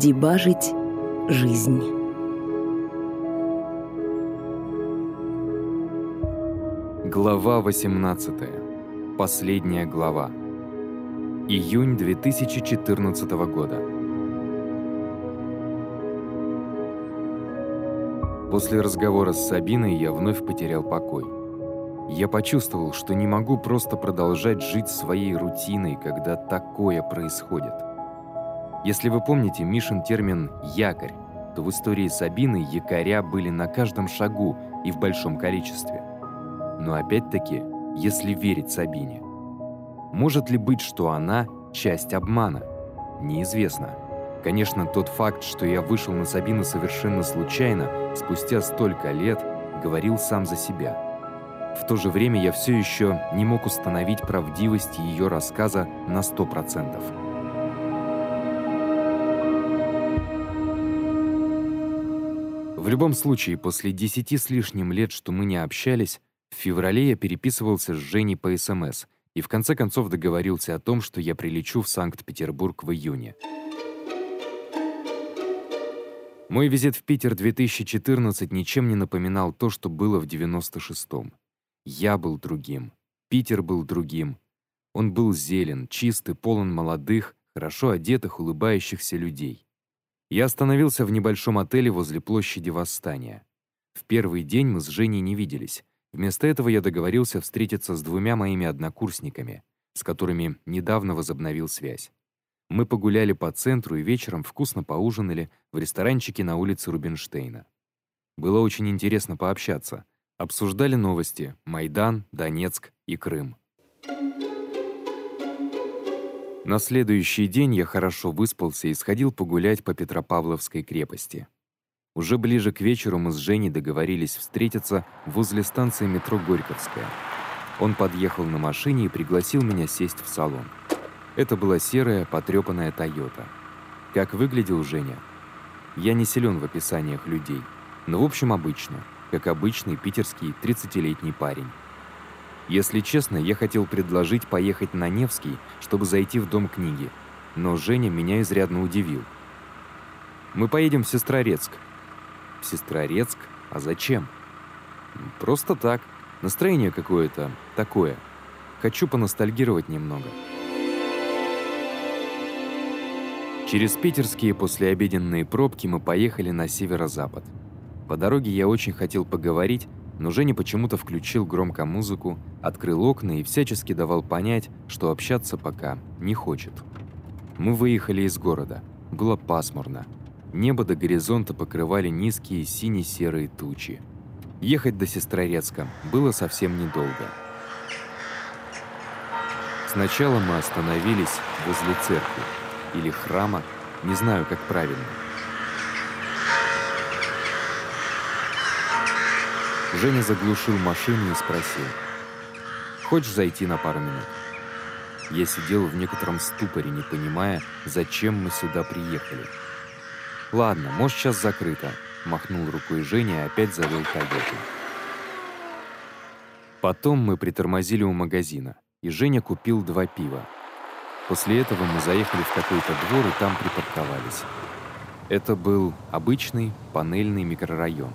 Дебажить жизнь. Глава 18. Последняя глава. Июнь 2014 года. После разговора с Сабиной я вновь потерял покой. Я почувствовал, что не могу просто продолжать жить своей рутиной, когда такое происходит. Если вы помните Мишин термин «якорь», то в истории Сабины якоря были на каждом шагу и в большом количестве. Но опять-таки, если верить Сабине. Может ли быть, что она – часть обмана? Неизвестно. Конечно, тот факт, что я вышел на Сабину совершенно случайно, спустя столько лет, говорил сам за себя – в то же время я все еще не мог установить правдивость ее рассказа на 100%. В любом случае, после десяти с лишним лет, что мы не общались, в феврале я переписывался с Женей по СМС и в конце концов договорился о том, что я прилечу в Санкт-Петербург в июне. Мой визит в Питер 2014 ничем не напоминал то, что было в 96-м. Я был другим. Питер был другим. Он был зелен, чистый, полон молодых, хорошо одетых, улыбающихся людей. Я остановился в небольшом отеле возле площади Восстания. В первый день мы с Женей не виделись. Вместо этого я договорился встретиться с двумя моими однокурсниками, с которыми недавно возобновил связь. Мы погуляли по центру и вечером вкусно поужинали в ресторанчике на улице Рубинштейна. Было очень интересно пообщаться. Обсуждали новости Майдан, Донецк и Крым. На следующий день я хорошо выспался и сходил погулять по Петропавловской крепости. Уже ближе к вечеру мы с Женей договорились встретиться возле станции метро Горьковская. Он подъехал на машине и пригласил меня сесть в салон. Это была серая, потрепанная «Тойота». Как выглядел Женя? Я не силен в описаниях людей, но в общем обычно – как обычный питерский 30-летний парень. Если честно, я хотел предложить поехать на Невский, чтобы зайти в Дом книги, но Женя меня изрядно удивил. «Мы поедем в Сестрорецк». «В Сестрорецк? А зачем?» «Просто так. Настроение какое-то такое. Хочу поностальгировать немного». Через питерские послеобеденные пробки мы поехали на северо-запад. По дороге я очень хотел поговорить, но Женя почему-то включил громко музыку, открыл окна и всячески давал понять, что общаться пока не хочет. Мы выехали из города. Было пасмурно. Небо до горизонта покрывали низкие сине-серые тучи. Ехать до Сестрорецка было совсем недолго. Сначала мы остановились возле церкви или храма, не знаю, как правильно. Женя заглушил машину и спросил. «Хочешь зайти на пару минут?» Я сидел в некотором ступоре, не понимая, зачем мы сюда приехали. «Ладно, может, сейчас закрыто», — махнул рукой Женя и опять завел Тойоту. Потом мы притормозили у магазина, и Женя купил два пива. После этого мы заехали в какой-то двор и там припарковались. Это был обычный панельный микрорайон.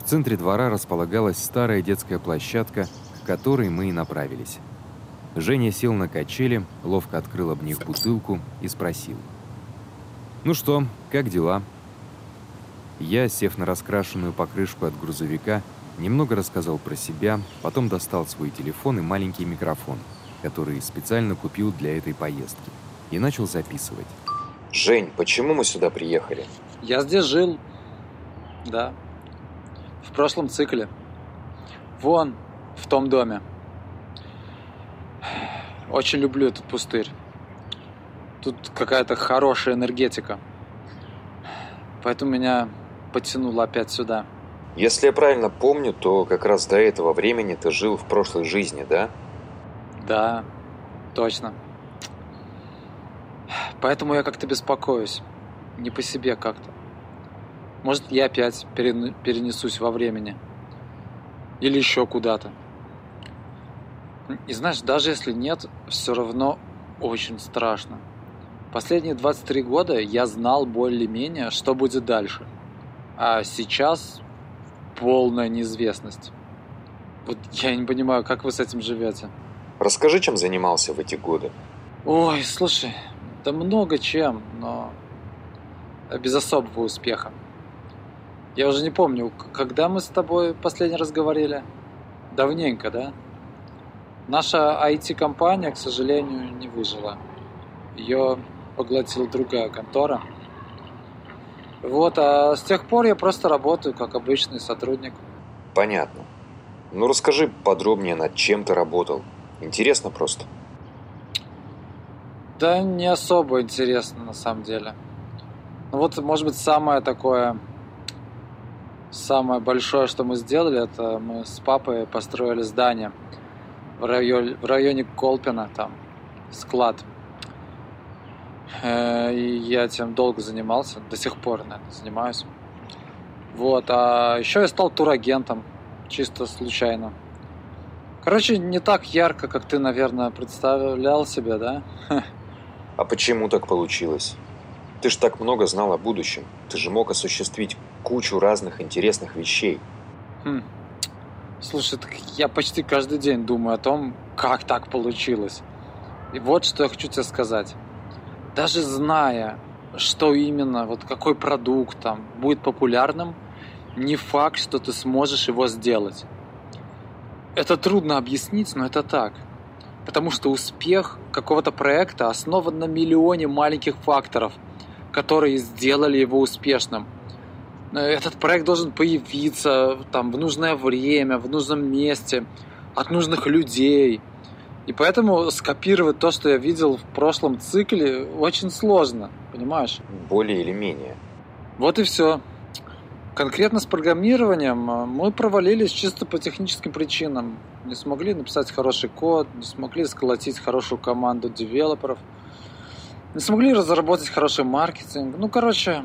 В центре двора располагалась старая детская площадка, к которой мы и направились. Женя сел на качели, ловко открыл об них бутылку и спросил. «Ну что, как дела?» Я, сев на раскрашенную покрышку от грузовика, немного рассказал про себя, потом достал свой телефон и маленький микрофон, который специально купил для этой поездки, и начал записывать. «Жень, почему мы сюда приехали?» «Я здесь жил, да, в прошлом цикле. Вон, в том доме. Очень люблю этот пустырь. Тут какая-то хорошая энергетика. Поэтому меня подтянуло опять сюда. Если я правильно помню, то как раз до этого времени ты жил в прошлой жизни, да? Да, точно. Поэтому я как-то беспокоюсь. Не по себе как-то. Может, я опять перенесусь во времени. Или еще куда-то. И знаешь, даже если нет, все равно очень страшно. Последние 23 года я знал более-менее, что будет дальше. А сейчас полная неизвестность. Вот я не понимаю, как вы с этим живете. Расскажи, чем занимался в эти годы. Ой, слушай, да много чем, но без особого успеха. Я уже не помню, когда мы с тобой последний раз говорили. Давненько, да? Наша IT-компания, к сожалению, не выжила. Ее поглотила другая контора. Вот, а с тех пор я просто работаю как обычный сотрудник. Понятно. Ну расскажи подробнее, над чем ты работал. Интересно просто. Да не особо интересно на самом деле. Ну вот, может быть, самое такое, самое большое, что мы сделали, это мы с папой построили здание в районе, в районе Колпина, там, склад. Э, и я этим долго занимался, до сих пор, наверное, занимаюсь. Вот, а еще я стал турагентом, чисто случайно. Короче, не так ярко, как ты, наверное, представлял себе, да? А почему так получилось? Ты ж так много знал о будущем. Ты же мог осуществить кучу разных интересных вещей. Хм. Слушай, я почти каждый день думаю о том, как так получилось. И вот что я хочу тебе сказать. Даже зная, что именно, вот какой продукт там будет популярным, не факт, что ты сможешь его сделать. Это трудно объяснить, но это так. Потому что успех какого-то проекта основан на миллионе маленьких факторов, которые сделали его успешным. Этот проект должен появиться там, в нужное время, в нужном месте, от нужных людей. И поэтому скопировать то, что я видел в прошлом цикле, очень сложно, понимаешь? Более или менее. Вот и все. Конкретно с программированием э, мы провалились чисто по техническим причинам. Не смогли написать хороший код, не смогли сколотить хорошую команду девелоперов, не смогли разработать хороший маркетинг. Ну, короче,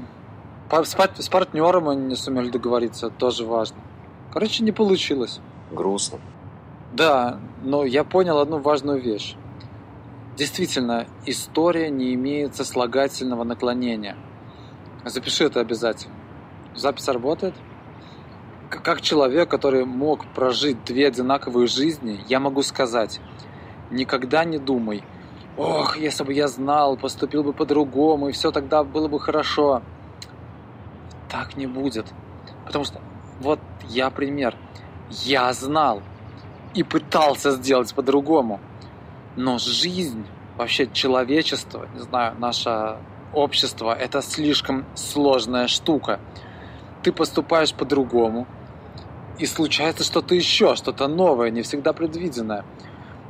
с, с партнером мы не сумели договориться, тоже важно. Короче, не получилось. Грустно. Да, но я понял одну важную вещь. Действительно, история не имеет сослагательного наклонения. Запиши это обязательно. Запись работает? Как человек, который мог прожить две одинаковые жизни, я могу сказать, никогда не думай, ох, если бы я знал, поступил бы по-другому, и все тогда было бы хорошо. Так не будет. Потому что, вот я пример. Я знал и пытался сделать по-другому. Но жизнь, вообще человечество, не знаю, наше общество, это слишком сложная штука – ты поступаешь по-другому, и случается что-то еще, что-то новое, не всегда предвиденное.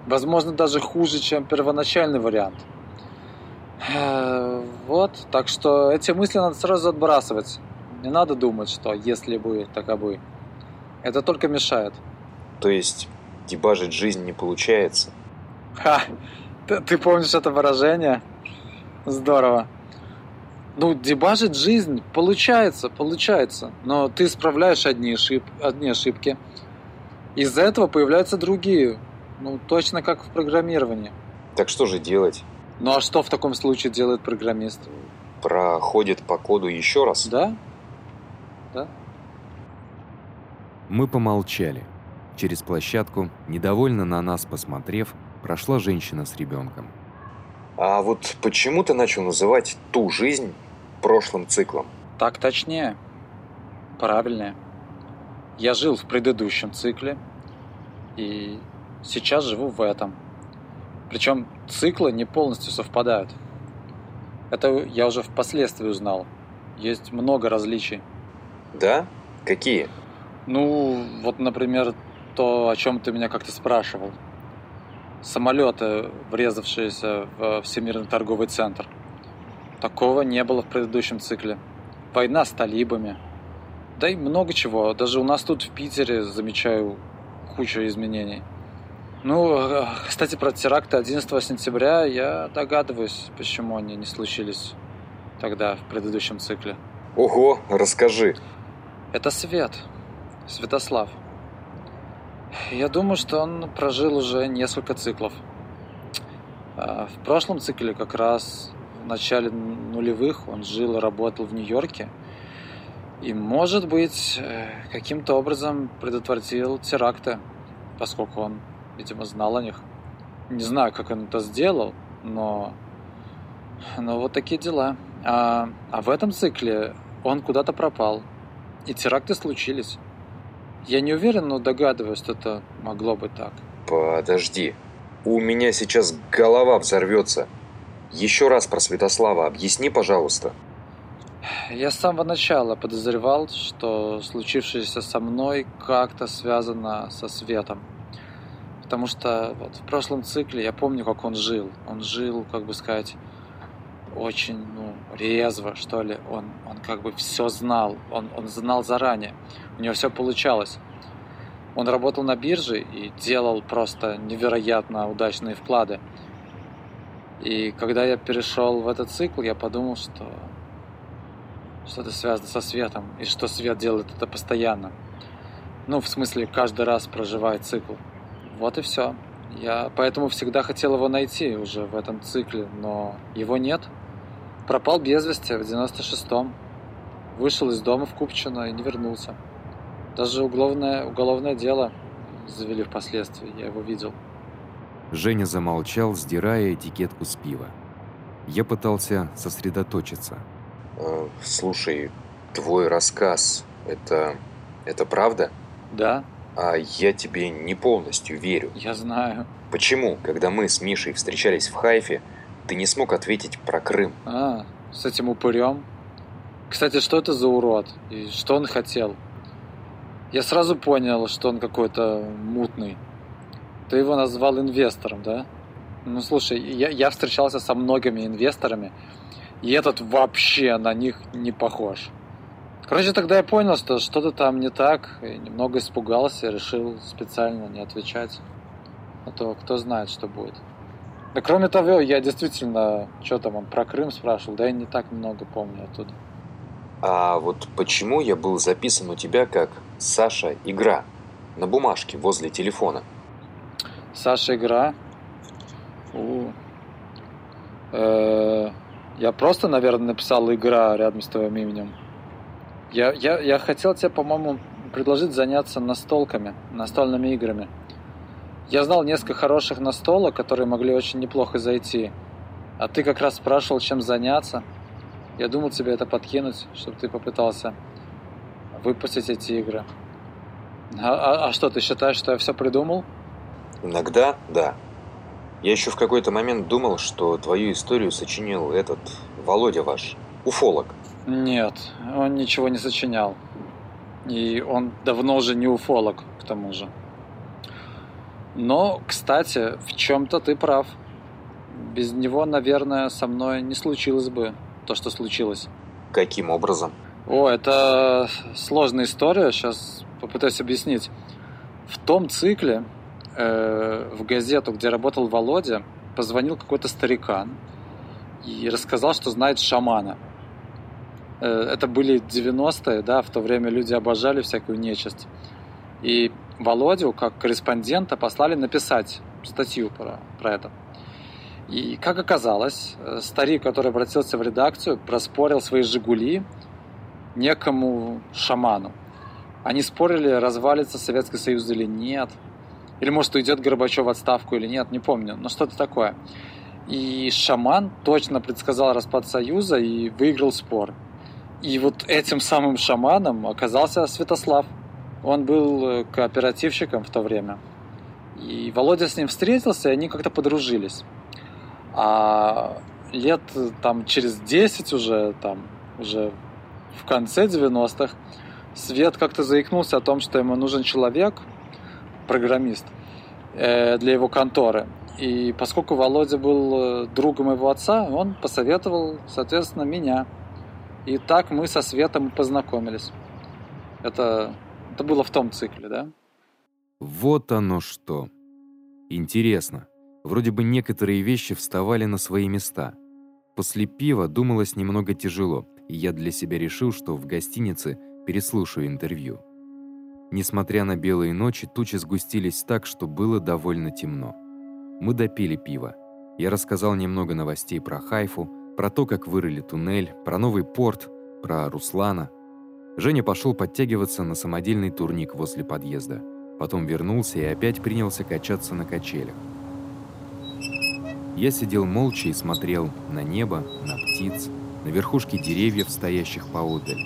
Возможно, даже хуже, чем первоначальный вариант. Э, вот, так что эти мысли надо сразу отбрасывать. Не надо думать, что если бы, так и бы. Это только мешает. То есть, дебажить жизнь не получается? Ха, ты, ты помнишь это выражение? Здорово ну, дебажить жизнь получается, получается. Но ты исправляешь одни, ошиб, одни ошибки. Из-за этого появляются другие. Ну, точно как в программировании. Так что же делать? Ну, а что в таком случае делает программист? Проходит по коду еще раз? Да. Да. Мы помолчали. Через площадку, недовольно на нас посмотрев, прошла женщина с ребенком. А вот почему ты начал называть ту жизнь прошлым циклом. Так точнее. Правильнее. Я жил в предыдущем цикле, и сейчас живу в этом. Причем циклы не полностью совпадают. Это я уже впоследствии узнал. Есть много различий. Да? Какие? Ну, вот, например, то, о чем ты меня как-то спрашивал. Самолеты, врезавшиеся в Всемирный торговый центр – Такого не было в предыдущем цикле. Война с талибами. Да и много чего. Даже у нас тут в Питере замечаю кучу изменений. Ну, э, кстати, про теракты 11 сентября я догадываюсь, почему они не случились тогда, в предыдущем цикле. Ого, расскажи. Это Свет. Святослав. Я думаю, что он прожил уже несколько циклов. А в прошлом цикле как раз в начале нулевых он жил и работал в Нью-Йорке. И, может быть, э, каким-то образом предотвратил теракты, поскольку он, видимо, знал о них. Не знаю, как он это сделал, но, но вот такие дела. А, а в этом цикле он куда-то пропал, и теракты случились. Я не уверен, но догадываюсь, что это могло быть так. Подожди. У меня сейчас голова взорвется. Еще раз про Святослава объясни, пожалуйста. Я с самого начала подозревал, что случившееся со мной как-то связано со светом. Потому что вот в прошлом цикле я помню, как он жил. Он жил, как бы сказать, очень ну, резво, что ли. Он, он как бы все знал. Он, он знал заранее. У него все получалось. Он работал на бирже и делал просто невероятно удачные вклады. И когда я перешел в этот цикл, я подумал, что что-то связано со светом, и что свет делает это постоянно. Ну, в смысле, каждый раз проживает цикл. Вот и все. Я поэтому всегда хотел его найти уже в этом цикле, но его нет. Пропал без вести в 96-м. Вышел из дома в Купчино и не вернулся. Даже уголовное, уголовное дело завели впоследствии, я его видел. Женя замолчал, сдирая этикетку с пива. Я пытался сосредоточиться. Э, слушай, твой рассказ, это... это правда? Да. А я тебе не полностью верю. Я знаю. Почему, когда мы с Мишей встречались в Хайфе, ты не смог ответить про Крым? А, с этим упырем? Кстати, что это за урод? И что он хотел? Я сразу понял, что он какой-то мутный. Ты его назвал инвестором, да? Ну, слушай, я, я встречался со многими инвесторами, и этот вообще на них не похож. Короче, тогда я понял, что что-то там не так, и немного испугался, решил специально не отвечать. А то кто знает, что будет. Да кроме того, я действительно, что там он про Крым спрашивал, да я не так много помню оттуда. А вот почему я был записан у тебя как Саша Игра на бумажке возле телефона? Саша Игра? У. Э, я просто, наверное, написал Игра рядом с твоим именем. Я, я, я хотел тебе, по-моему, предложить заняться настолками, настольными играми. Я знал несколько хороших настолок, которые могли очень неплохо зайти. А ты как раз спрашивал, чем заняться. Я думал тебе это подкинуть, чтобы ты попытался выпустить эти игры. А, а, а что, ты считаешь, что я все придумал? Иногда, да. Я еще в какой-то момент думал, что твою историю сочинил этот Володя ваш, уфолог. Нет, он ничего не сочинял. И он давно уже не уфолог, к тому же. Но, кстати, в чем-то ты прав. Без него, наверное, со мной не случилось бы то, что случилось. Каким образом? О, это сложная история. Сейчас попытаюсь объяснить. В том цикле э, в газету, где работал Володя, позвонил какой-то старикан и рассказал, что знает шамана. Э, это были 90-е, да, в то время люди обожали всякую нечисть. И Володю, как корреспондента, послали написать статью про, про это. И, как оказалось, э, старик, который обратился в редакцию, проспорил свои «Жигули» некому шаману. Они спорили, развалится Советский Союз или нет. Или, может, уйдет Горбачев в отставку или нет, не помню. Но что-то такое. И шаман точно предсказал распад Союза и выиграл спор. И вот этим самым шаманом оказался Святослав. Он был э, кооперативщиком в то время. И Володя с ним встретился, и они как-то подружились. А лет там через 10 уже, там, уже в конце 90-х, Свет как-то заикнулся о том, что ему нужен человек, программист, э, для его конторы. И поскольку Володя был э, другом его отца, он посоветовал, соответственно, меня. И так мы со Светом познакомились. Это, это было в том цикле, да? Вот оно что. Интересно. Вроде бы некоторые вещи вставали на свои места. После пива думалось немного тяжело, и я для себя решил, что в гостинице переслушаю интервью. Несмотря на белые ночи, тучи сгустились так, что было довольно темно. Мы допили пиво. Я рассказал немного новостей про Хайфу, Про то, как вырыли туннель, про новый порт, про Руслана. Женя пошел подтягиваться на самодельный турник возле подъезда. Потом вернулся и опять принялся качаться на качелях. Я сидел молча и смотрел на небо, на птиц, на верхушки деревьев, стоящих поодаль.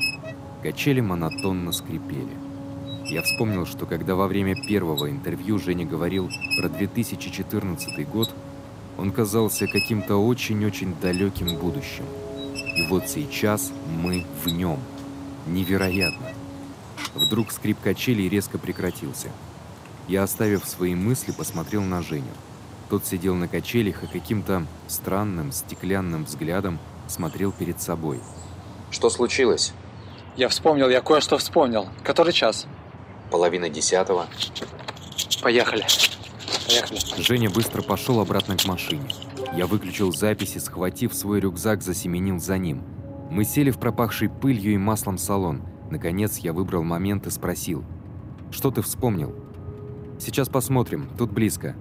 Качели монотонно скрипели. Я вспомнил, что когда во время первого интервью Женя говорил про 2014 год, он казался каким-то очень-очень далеким будущим. И вот сейчас мы в нем. Невероятно. Вдруг скрип качелей резко прекратился. Я, оставив свои мысли, посмотрел на Женю. Тот сидел на качелях и каким-то странным, стеклянным взглядом смотрел перед собой. Что случилось? Я вспомнил, я кое-что вспомнил. Который час? Половина десятого. Поехали. Поехали. Женя быстро пошел обратно к машине. Я выключил запись и, схватив свой рюкзак, засеменил за ним. Мы сели в пропахший пылью и маслом салон. Наконец я выбрал момент и спросил. «Что ты вспомнил?» «Сейчас посмотрим, тут близко».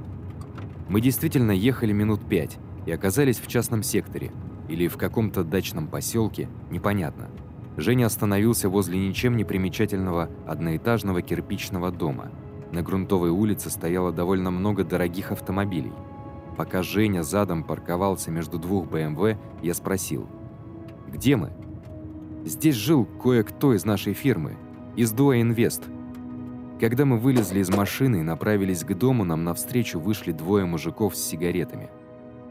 Мы действительно ехали минут пять и оказались в частном секторе. Или в каком-то дачном поселке, непонятно. Женя остановился возле ничем не примечательного одноэтажного кирпичного дома. На грунтовой улице стояло довольно много дорогих автомобилей. Пока Женя задом парковался между двух БМВ, я спросил. «Где мы?» «Здесь жил кое-кто из нашей фирмы, из Дуа Инвест». Когда мы вылезли из машины и направились к дому, нам навстречу вышли двое мужиков с сигаретами.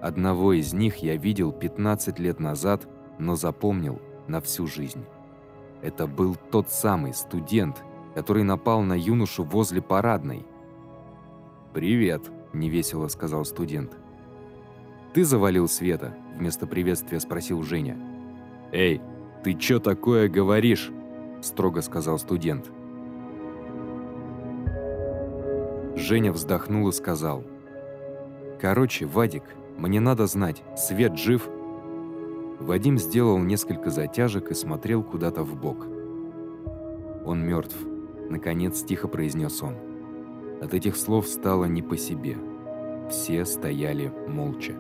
Одного из них я видел 15 лет назад, но запомнил на всю жизнь. Это был тот самый студент, который напал на юношу возле парадной. «Привет», – невесело сказал студент. «Ты завалил Света?» – вместо приветствия спросил Женя. «Эй, ты чё такое говоришь?» – строго сказал студент. Женя вздохнул и сказал. «Короче, Вадик, мне надо знать, Свет жив?» Вадим сделал несколько затяжек и смотрел куда-то в бок. «Он мертв», — наконец тихо произнес он. От этих слов стало не по себе. Все стояли молча.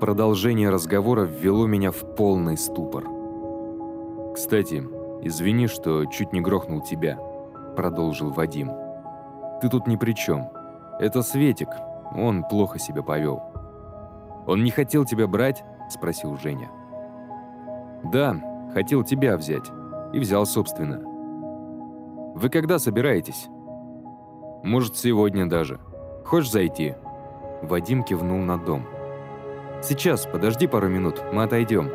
Продолжение разговора ввело меня в полный ступор. «Кстати, извини, что чуть не грохнул тебя», — продолжил Вадим. «Ты тут ни при чем. Это Светик, он плохо себя повел». «Он не хотел тебя брать?» – спросил Женя. «Да, хотел тебя взять. И взял, собственно. Вы когда собираетесь?» «Может, сегодня даже. Хочешь зайти?» Вадим кивнул на дом. «Сейчас, подожди пару минут, мы отойдем».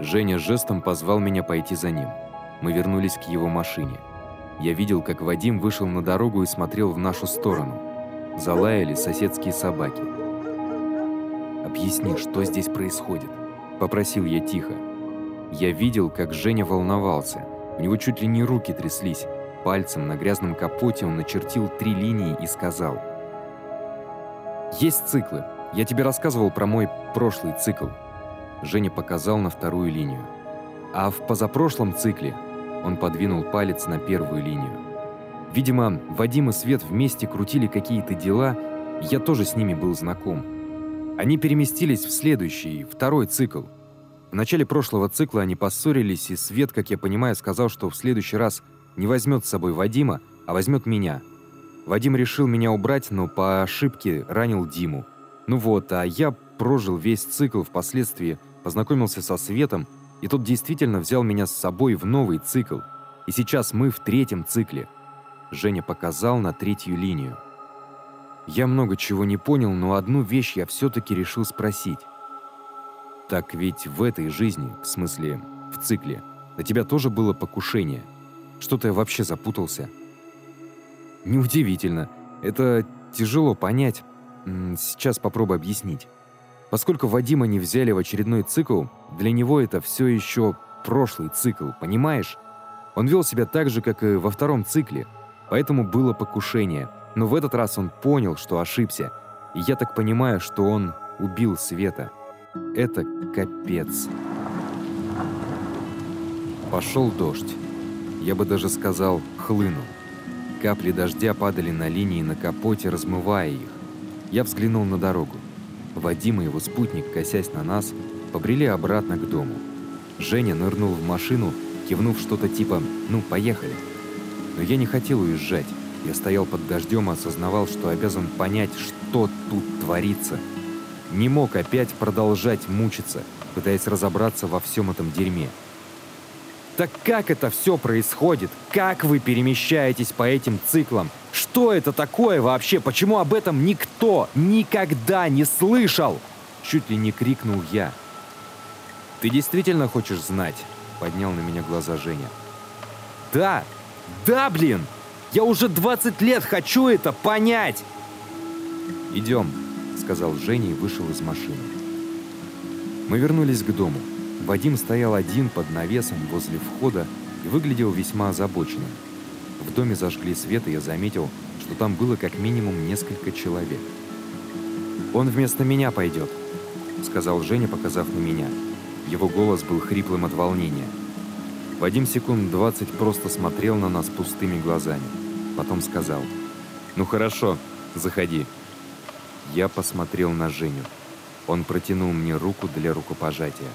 Женя жестом позвал меня пойти за ним. Мы вернулись к его машине. Я видел, как Вадим вышел на дорогу и смотрел в нашу сторону. Залаяли соседские собаки. «Объясни, что здесь происходит?» – попросил я тихо. Я видел, как Женя волновался. У него чуть ли не руки тряслись. Пальцем на грязном капоте он начертил три линии и сказал. «Есть циклы. Я тебе рассказывал про мой прошлый цикл». Женя показал на вторую линию. А в позапрошлом цикле он подвинул палец на первую линию. Видимо, Вадим и Свет вместе крутили какие-то дела, я тоже с ними был знаком. Они переместились в следующий, второй цикл. В начале прошлого цикла они поссорились, и Свет, как я понимаю, сказал, что в следующий раз не возьмет с собой Вадима, а возьмет меня. Вадим решил меня убрать, но по ошибке ранил Диму. Ну вот, а я прожил весь цикл впоследствии, познакомился со Светом, и тот действительно взял меня с собой в новый цикл. И сейчас мы в третьем цикле. Женя показал на третью линию. Я много чего не понял, но одну вещь я все-таки решил спросить. Так ведь в этой жизни, в смысле, в цикле, на тебя тоже было покушение. Что-то я вообще запутался. Неудивительно. Это тяжело понять. Сейчас попробую объяснить. Поскольку Вадима не взяли в очередной цикл, для него это все еще прошлый цикл, понимаешь? Он вел себя так же, как и во втором цикле, поэтому было покушение – но в этот раз он понял, что ошибся. И я так понимаю, что он убил Света. Это капец. Пошел дождь. Я бы даже сказал, хлынул. Капли дождя падали на линии на капоте, размывая их. Я взглянул на дорогу. Вадим и его спутник, косясь на нас, побрели обратно к дому. Женя нырнул в машину, кивнув что-то типа «ну, поехали». Но я не хотел уезжать. Я стоял под дождем и осознавал, что обязан понять, что тут творится. Не мог опять продолжать мучиться, пытаясь разобраться во всем этом дерьме. Так как это все происходит? Как вы перемещаетесь по этим циклам? Что это такое вообще? Почему об этом никто никогда не слышал? Чуть ли не крикнул я. Ты действительно хочешь знать? Поднял на меня глаза Женя. Да, да, блин! Я уже 20 лет хочу это понять! Идем, сказал Женя и вышел из машины. Мы вернулись к дому. Вадим стоял один под навесом возле входа и выглядел весьма озабоченным. В доме зажгли свет, и я заметил, что там было как минимум несколько человек. «Он вместо меня пойдет», — сказал Женя, показав на меня. Его голос был хриплым от волнения. Вадим секунд двадцать просто смотрел на нас пустыми глазами. Потом сказал, «Ну хорошо, заходи». Я посмотрел на Женю. Он протянул мне руку для рукопожатия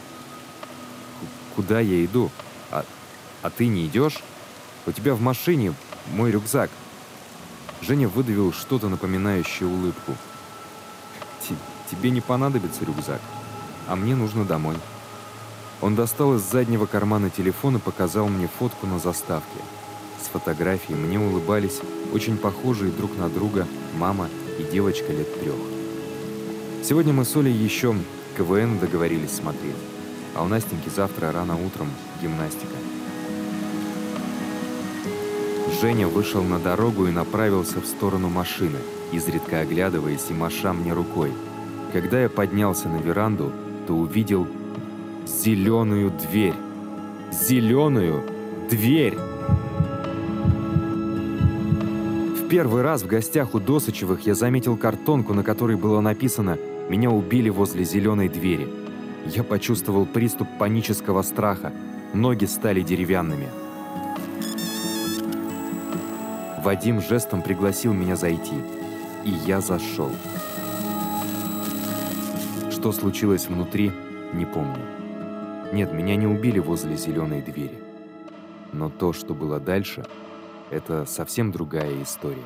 куда я иду. А, а ты не идешь? У тебя в машине мой рюкзак. Женя выдавил что-то напоминающее улыбку. Тебе не понадобится рюкзак, а мне нужно домой. Он достал из заднего кармана телефон и показал мне фотку на заставке. С фотографией мне улыбались очень похожие друг на друга мама и девочка лет трех. Сегодня мы с Олей еще КВН договорились смотреть а у Настеньки завтра рано утром гимнастика. Женя вышел на дорогу и направился в сторону машины, изредка оглядываясь и маша мне рукой. Когда я поднялся на веранду, то увидел зеленую дверь. Зеленую дверь! В первый раз в гостях у Досычевых я заметил картонку, на которой было написано «Меня убили возле зеленой двери». Я почувствовал приступ панического страха. Ноги стали деревянными. Вадим жестом пригласил меня зайти. И я зашел. Что случилось внутри, не помню. Нет, меня не убили возле зеленой двери. Но то, что было дальше, это совсем другая история.